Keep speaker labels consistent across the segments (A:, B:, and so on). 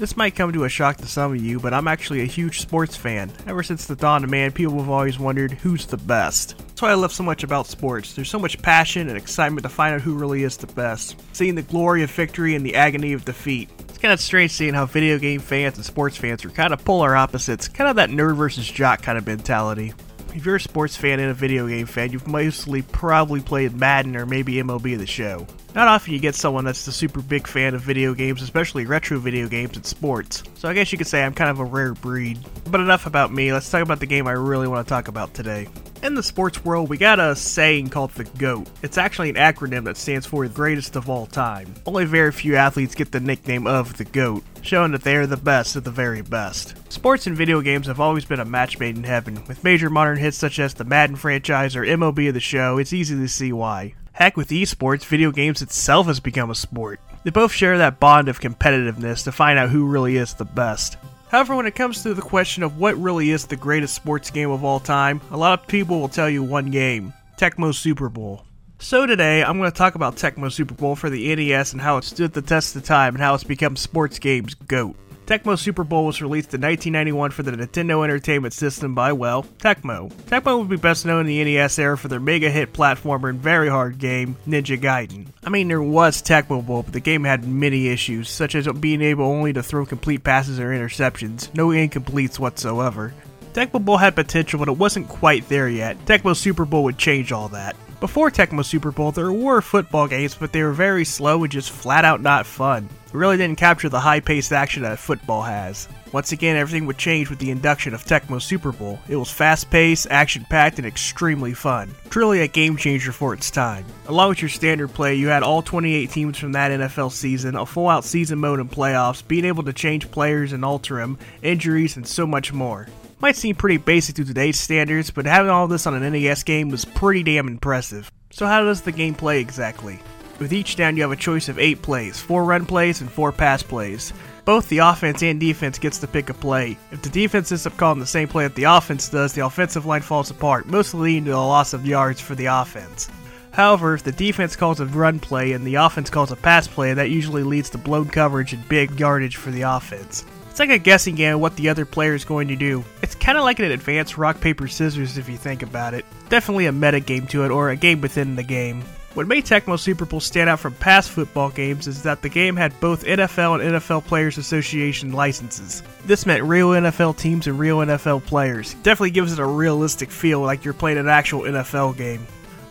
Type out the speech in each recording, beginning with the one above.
A: This might come to a shock to some of you, but I'm actually a huge sports fan. Ever since the dawn of man, people have always wondered who's the best. That's why I love so much about sports. There's so much passion and excitement to find out who really is the best. Seeing the glory of victory and the agony of defeat. It's kind of strange seeing how video game fans and sports fans are kind of polar opposites, kind of that nerd versus jock kind of mentality. If you're a sports fan and a video game fan, you've mostly probably played Madden or maybe MLB The Show. Not often you get someone that's the super big fan of video games, especially retro video games and sports. So I guess you could say I'm kind of a rare breed. But enough about me, let's talk about the game I really want to talk about today. In the sports world, we got a saying called the GOAT. It's actually an acronym that stands for the greatest of all time. Only very few athletes get the nickname of the GOAT, showing that they are the best of the very best. Sports and video games have always been a match made in heaven. With major modern hits such as the Madden franchise or MLB of the show, it's easy to see why. Heck, with esports, video games itself has become a sport. They both share that bond of competitiveness to find out who really is the best. However, when it comes to the question of what really is the greatest sports game of all time, a lot of people will tell you one game Tecmo Super Bowl. So today, I'm going to talk about Tecmo Super Bowl for the NES and how it stood the test of time and how it's become sports games' GOAT. Tecmo Super Bowl was released in 1991 for the Nintendo Entertainment System by, well, Tecmo. Tecmo would be best known in the NES era for their mega hit platformer and very hard game, Ninja Gaiden. I mean, there was Tecmo Bowl, but the game had many issues, such as being able only to throw complete passes or interceptions, no incompletes whatsoever. Tecmo Bowl had potential, but it wasn't quite there yet. Tecmo Super Bowl would change all that. Before Tecmo Super Bowl, there were football games, but they were very slow and just flat out not fun. It really didn't capture the high paced action that football has. Once again, everything would change with the induction of Tecmo Super Bowl. It was fast paced, action packed, and extremely fun. Truly a game changer for its time. Along with your standard play, you had all 28 teams from that NFL season, a full out season mode and playoffs, being able to change players and alter them, injuries, and so much more. Might seem pretty basic to today's standards, but having all this on an NES game was pretty damn impressive. So how does the game play exactly? With each down you have a choice of 8 plays, 4 run plays and 4 pass plays. Both the offense and defense gets to pick a play. If the defense ends up calling the same play that the offense does, the offensive line falls apart, mostly leading to a loss of yards for the offense. However, if the defense calls a run play and the offense calls a pass play, that usually leads to blown coverage and big yardage for the offense. It's like a guessing game of what the other player is going to do. It's kind of like an advanced rock, paper, scissors if you think about it. Definitely a meta game to it, or a game within the game. What made Tecmo Super Bowl stand out from past football games is that the game had both NFL and NFL Players Association licenses. This meant real NFL teams and real NFL players. Definitely gives it a realistic feel like you're playing an actual NFL game.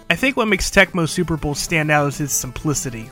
A: I think what makes Tecmo Super Bowl stand out is its simplicity.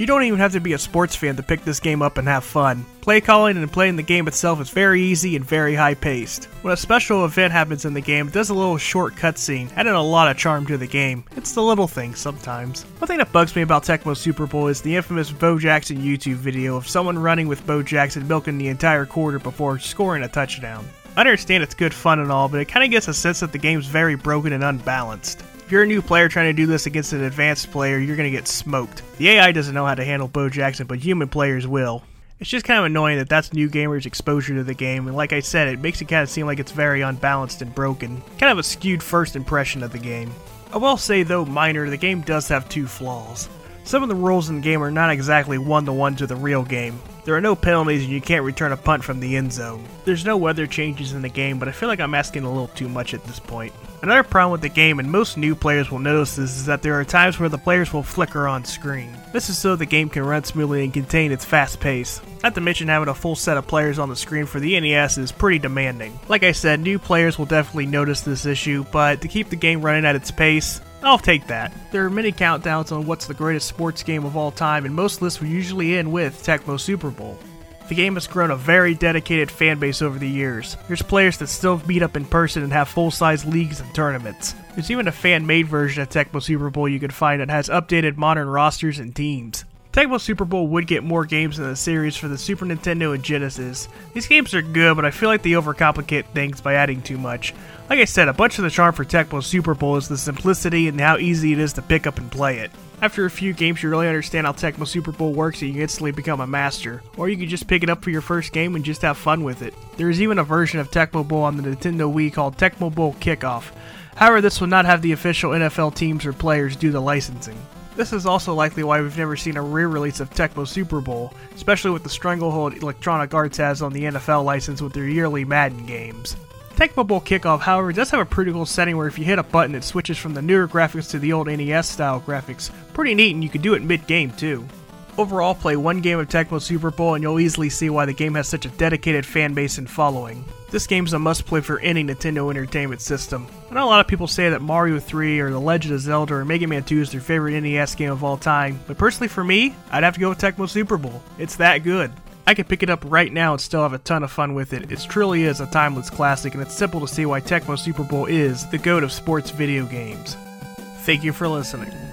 A: You don't even have to be a sports fan to pick this game up and have fun. Play calling and playing the game itself is very easy and very high paced. When a special event happens in the game, it does a little short cutscene, adding a lot of charm to the game. It's the little things sometimes. One thing that bugs me about Tecmo Super Bowl is the infamous Bo Jackson YouTube video of someone running with Bo Jackson milking the entire quarter before scoring a touchdown. I understand it's good fun and all, but it kind of gets a sense that the game's very broken and unbalanced. If you're a new player trying to do this against an advanced player, you're going to get smoked. The AI doesn't know how to handle Bo Jackson, but human players will. It's just kind of annoying that that's new gamers' exposure to the game, and like I said, it makes it kind of seem like it's very unbalanced and broken. Kind of a skewed first impression of the game. I will say, though minor, the game does have two flaws. Some of the rules in the game are not exactly one to one to the real game. There are no penalties and you can't return a punt from the end zone. There's no weather changes in the game, but I feel like I'm asking a little too much at this point. Another problem with the game, and most new players will notice this, is that there are times where the players will flicker on screen. This is so the game can run smoothly and contain its fast pace. Not to mention having a full set of players on the screen for the NES is pretty demanding. Like I said, new players will definitely notice this issue, but to keep the game running at its pace, I'll take that. There are many countdowns on what's the greatest sports game of all time, and most lists will usually end with Tecmo Super Bowl. The game has grown a very dedicated fan base over the years. There's players that still meet up in person and have full size leagues and tournaments. There's even a fan made version of Tecmo Super Bowl you can find that has updated modern rosters and teams. Tecmo Super Bowl would get more games in the series for the Super Nintendo and Genesis. These games are good, but I feel like they overcomplicate things by adding too much. Like I said, a bunch of the charm for Tecmo Super Bowl is the simplicity and how easy it is to pick up and play it. After a few games, you really understand how Tecmo Super Bowl works and you can instantly become a master. Or you can just pick it up for your first game and just have fun with it. There is even a version of Tecmo Bowl on the Nintendo Wii called Tecmo Bowl Kickoff. However, this will not have the official NFL teams or players due to licensing. This is also likely why we've never seen a re-release of Tecmo Super Bowl, especially with the stranglehold Electronic Arts has on the NFL license with their yearly Madden games. Tecmo Bowl Kickoff, however, does have a pretty cool setting where if you hit a button it switches from the newer graphics to the old NES style graphics. Pretty neat and you can do it mid-game too. Overall, play one game of Tecmo Super Bowl and you'll easily see why the game has such a dedicated fan base and following. This game's a must play for any Nintendo Entertainment System. I know a lot of people say that Mario 3 or The Legend of Zelda or Mega Man 2 is their favorite NES game of all time, but personally for me, I'd have to go with Tecmo Super Bowl. It's that good. I could pick it up right now and still have a ton of fun with it. It truly is a timeless classic, and it's simple to see why Tecmo Super Bowl is the goat of sports video games. Thank you for listening.